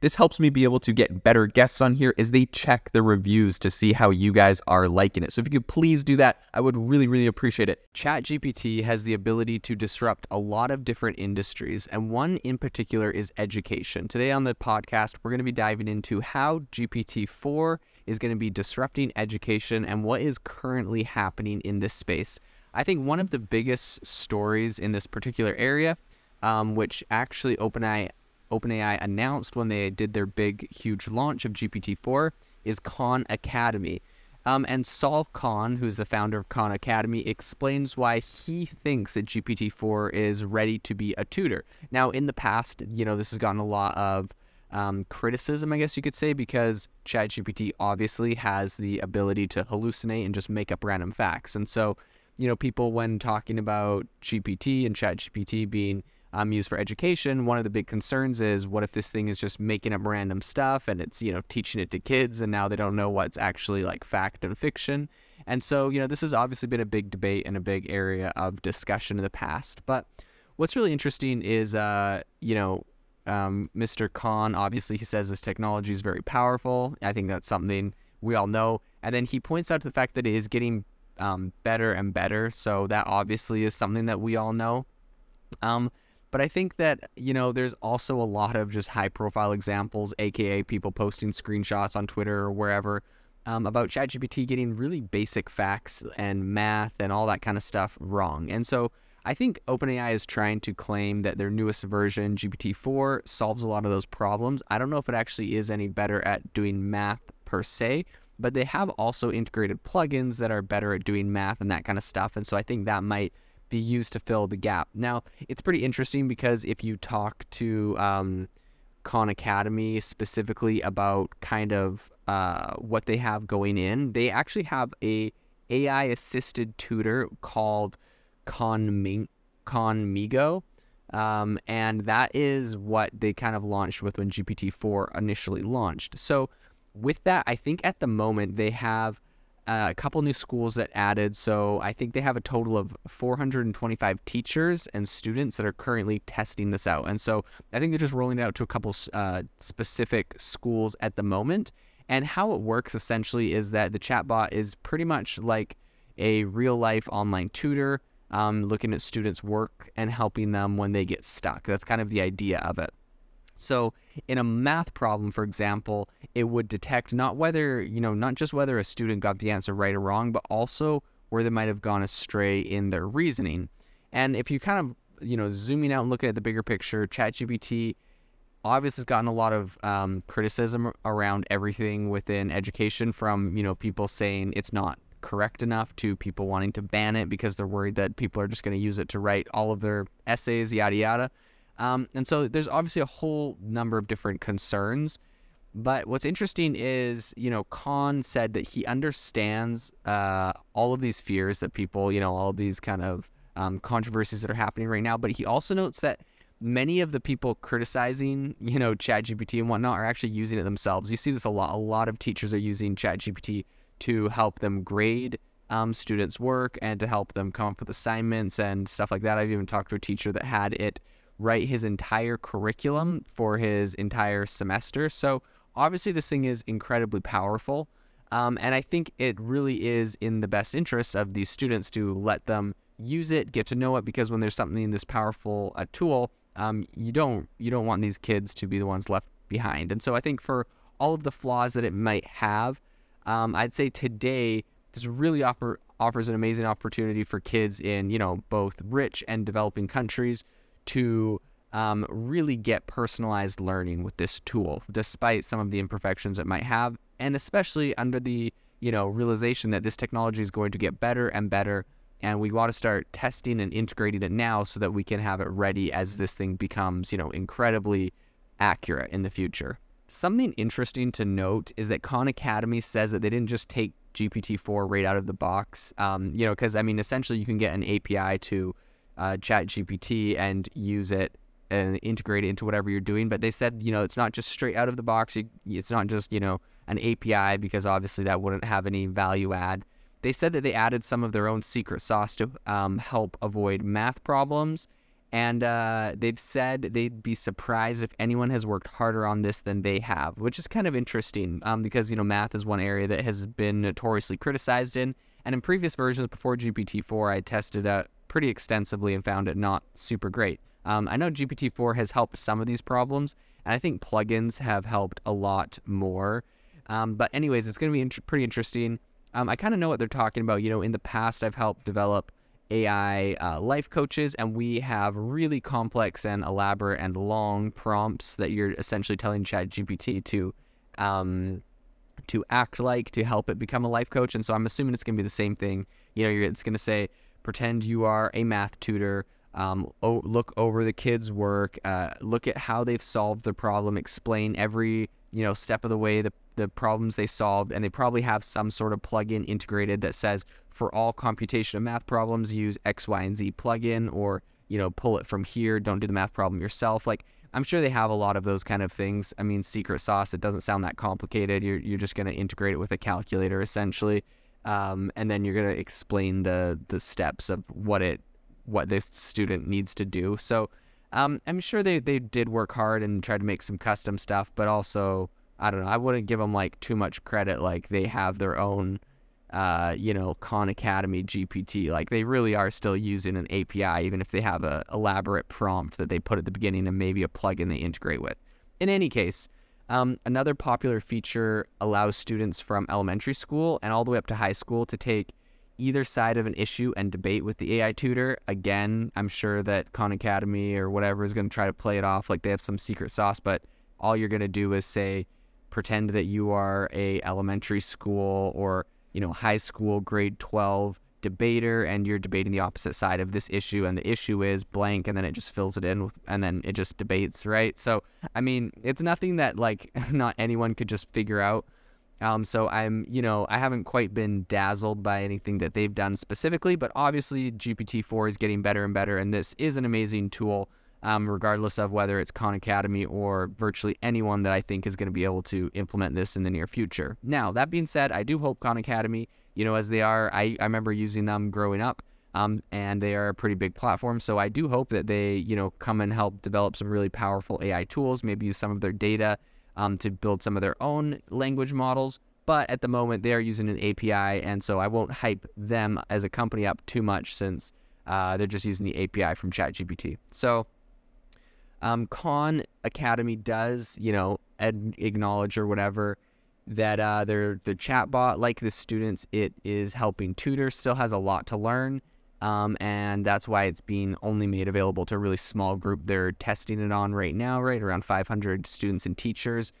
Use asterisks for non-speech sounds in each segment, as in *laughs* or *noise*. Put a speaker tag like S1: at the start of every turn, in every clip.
S1: This helps me be able to get better guests on here as they check the reviews to see how you guys are liking it. So if you could please do that, I would really, really appreciate it. ChatGPT has the ability to disrupt a lot of different industries, and one in particular is education. Today on the podcast, we're going to be diving into how GPT 4 is going to be disrupting education and what is currently happening in this space. I think one of the biggest stories in this particular area, um, which actually OpenAI OpenAI announced when they did their big, huge launch of GPT-4 is Khan Academy. Um, and Sal Khan, who's the founder of Khan Academy, explains why he thinks that GPT-4 is ready to be a tutor. Now, in the past, you know, this has gotten a lot of um, criticism, I guess you could say, because ChatGPT obviously has the ability to hallucinate and just make up random facts. And so, you know, people when talking about GPT and ChatGPT being um, used for education, one of the big concerns is what if this thing is just making up random stuff and it's, you know, teaching it to kids and now they don't know what's actually like fact and fiction. And so, you know, this has obviously been a big debate and a big area of discussion in the past. But what's really interesting is, uh, you know, um, Mr. Khan, obviously, he says this technology is very powerful. I think that's something we all know. And then he points out to the fact that it is getting um, better and better. So that obviously is something that we all know. Um, but I think that, you know, there's also a lot of just high profile examples, aka people posting screenshots on Twitter or wherever um, about ChatGPT getting really basic facts and math and all that kind of stuff wrong. And so I think OpenAI is trying to claim that their newest version, GPT 4, solves a lot of those problems. I don't know if it actually is any better at doing math per se, but they have also integrated plugins that are better at doing math and that kind of stuff. And so I think that might be used to fill the gap. Now, it's pretty interesting because if you talk to um, Khan Academy specifically about kind of uh, what they have going in, they actually have a AI assisted tutor called Khanmigo. Um, and that is what they kind of launched with when GPT-4 initially launched. So with that, I think at the moment they have uh, a couple new schools that added. So I think they have a total of 425 teachers and students that are currently testing this out. And so I think they're just rolling it out to a couple uh, specific schools at the moment. And how it works essentially is that the chatbot is pretty much like a real life online tutor, um, looking at students' work and helping them when they get stuck. That's kind of the idea of it. So in a math problem, for example, it would detect not whether, you know, not just whether a student got the answer right or wrong, but also where they might have gone astray in their reasoning. And if you kind of, you know, zooming out and looking at the bigger picture, ChatGPT obviously has gotten a lot of um, criticism around everything within education from, you know, people saying it's not correct enough to people wanting to ban it because they're worried that people are just going to use it to write all of their essays, yada, yada. Um, and so there's obviously a whole number of different concerns. But what's interesting is, you know, Khan said that he understands uh, all of these fears that people, you know, all these kind of um, controversies that are happening right now. But he also notes that many of the people criticizing, you know, ChatGPT and whatnot are actually using it themselves. You see this a lot. A lot of teachers are using ChatGPT to help them grade um, students' work and to help them come up with assignments and stuff like that. I've even talked to a teacher that had it write his entire curriculum for his entire semester. So obviously, this thing is incredibly powerful. Um, and I think it really is in the best interest of these students to let them use it, get to know it, because when there's something in this powerful a tool, um, you don't you don't want these kids to be the ones left behind. And so I think for all of the flaws that it might have, um, I'd say today this really offer, offers an amazing opportunity for kids in you know both rich and developing countries to um, really get personalized learning with this tool, despite some of the imperfections it might have. and especially under the you know realization that this technology is going to get better and better and we want to start testing and integrating it now so that we can have it ready as this thing becomes you know incredibly accurate in the future something interesting to note is that khan academy says that they didn't just take gpt-4 right out of the box um, you know because i mean essentially you can get an api to uh, chat gpt and use it and integrate it into whatever you're doing. But they said, you know, it's not just straight out of the box. It's not just, you know, an API because obviously that wouldn't have any value add. They said that they added some of their own secret sauce to um, help avoid math problems. And uh, they've said they'd be surprised if anyone has worked harder on this than they have, which is kind of interesting um, because, you know, math is one area that has been notoriously criticized in. And in previous versions before GPT-4, I tested it pretty extensively and found it not super great. Um, I know GPT-4 has helped some of these problems, and I think plugins have helped a lot more. Um, but anyways, it's going to be int- pretty interesting. Um, I kind of know what they're talking about. You know, in the past, I've helped develop AI uh, life coaches, and we have really complex and elaborate and long prompts that you're essentially telling ChatGPT to um, to act like to help it become a life coach. And so I'm assuming it's going to be the same thing. You know, it's going to say, pretend you are a math tutor um, o- look over the kids' work, uh, look at how they've solved the problem, explain every you know step of the way the the problems they solved, and they probably have some sort of plugin integrated that says for all computation of math problems use X, Y, and Z plugin, or you know pull it from here. Don't do the math problem yourself. Like I'm sure they have a lot of those kind of things. I mean, secret sauce. It doesn't sound that complicated. You're you're just going to integrate it with a calculator essentially. Um, and then you're going to explain the the steps of what it what this student needs to do. So um, I'm sure they, they did work hard and tried to make some custom stuff, but also, I don't know, I wouldn't give them like too much credit. Like they have their own, uh, you know, Khan Academy GPT. Like they really are still using an API, even if they have a elaborate prompt that they put at the beginning and maybe a plugin they integrate with. In any case, um, another popular feature allows students from elementary school and all the way up to high school to take either side of an issue and debate with the AI tutor. Again, I'm sure that Khan Academy or whatever is going to try to play it off like they have some secret sauce, but all you're going to do is say, pretend that you are a elementary school or you know high school grade 12 debater and you're debating the opposite side of this issue and the issue is blank and then it just fills it in with, and then it just debates right so i mean it's nothing that like *laughs* not anyone could just figure out um, so I'm, you know, I haven't quite been dazzled by anything that they've done specifically, but obviously GPT-4 is getting better and better, and this is an amazing tool, um, regardless of whether it's Khan Academy or virtually anyone that I think is going to be able to implement this in the near future. Now, that being said, I do hope Khan Academy, you know, as they are, I, I remember using them growing up. Um, and they are a pretty big platform. So I do hope that they, you know, come and help develop some really powerful AI tools, maybe use some of their data um, to build some of their own language models. But at the moment, they are using an API, and so I won't hype them as a company up too much since uh, they're just using the API from ChatGPT. So um, Khan Academy does, you know, ad- acknowledge or whatever that uh, their the chatbot, like the students, it is helping tutors, still has a lot to learn. Um, and that's why it's being only made available to a really small group. They're testing it on right now, right around 500 students and teachers.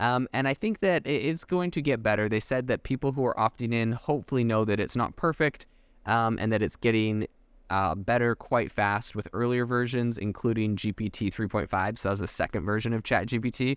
S1: Um, and I think that it's going to get better. They said that people who are opting in hopefully know that it's not perfect um, and that it's getting uh, better quite fast with earlier versions, including GPT 3.5. So that was the second version of ChatGPT.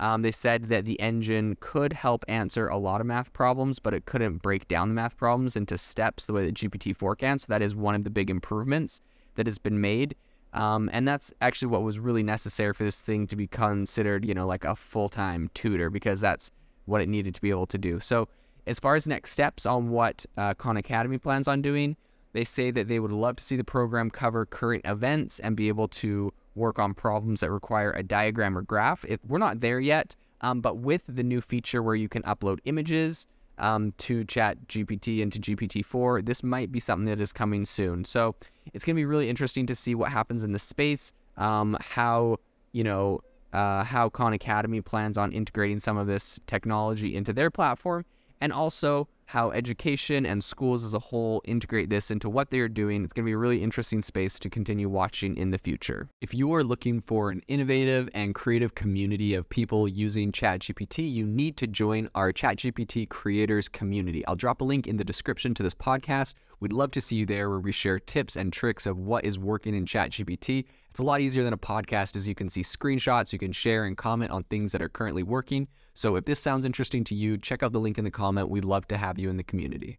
S1: Um, they said that the engine could help answer a lot of math problems, but it couldn't break down the math problems into steps the way that GPT-4 can. So that is one of the big improvements that has been made. Um, and that's actually what was really necessary for this thing to be considered, you know, like a full-time tutor because that's what it needed to be able to do. So as far as next steps on what uh, Khan Academy plans on doing, they say that they would love to see the program cover current events and be able to work on problems that require a diagram or graph. If we're not there yet, um, but with the new feature where you can upload images um, to Chat GPT and to GPT-4, this might be something that is coming soon. So it's going to be really interesting to see what happens in the space, um, how you know uh, how Khan Academy plans on integrating some of this technology into their platform, and also how education and schools as a whole integrate this into what they are doing. It's going to be a really interesting space to continue watching in the future. If you are looking for an innovative and creative community of people using ChatGPT, you need to join our ChatGPT creators community. I'll drop a link in the description to this podcast. We'd love to see you there where we share tips and tricks of what is working in ChatGPT. It's a lot easier than a podcast as you can see screenshots, you can share and comment on things that are currently working. So if this sounds interesting to you, check out the link in the comment. We'd love to have you in the community.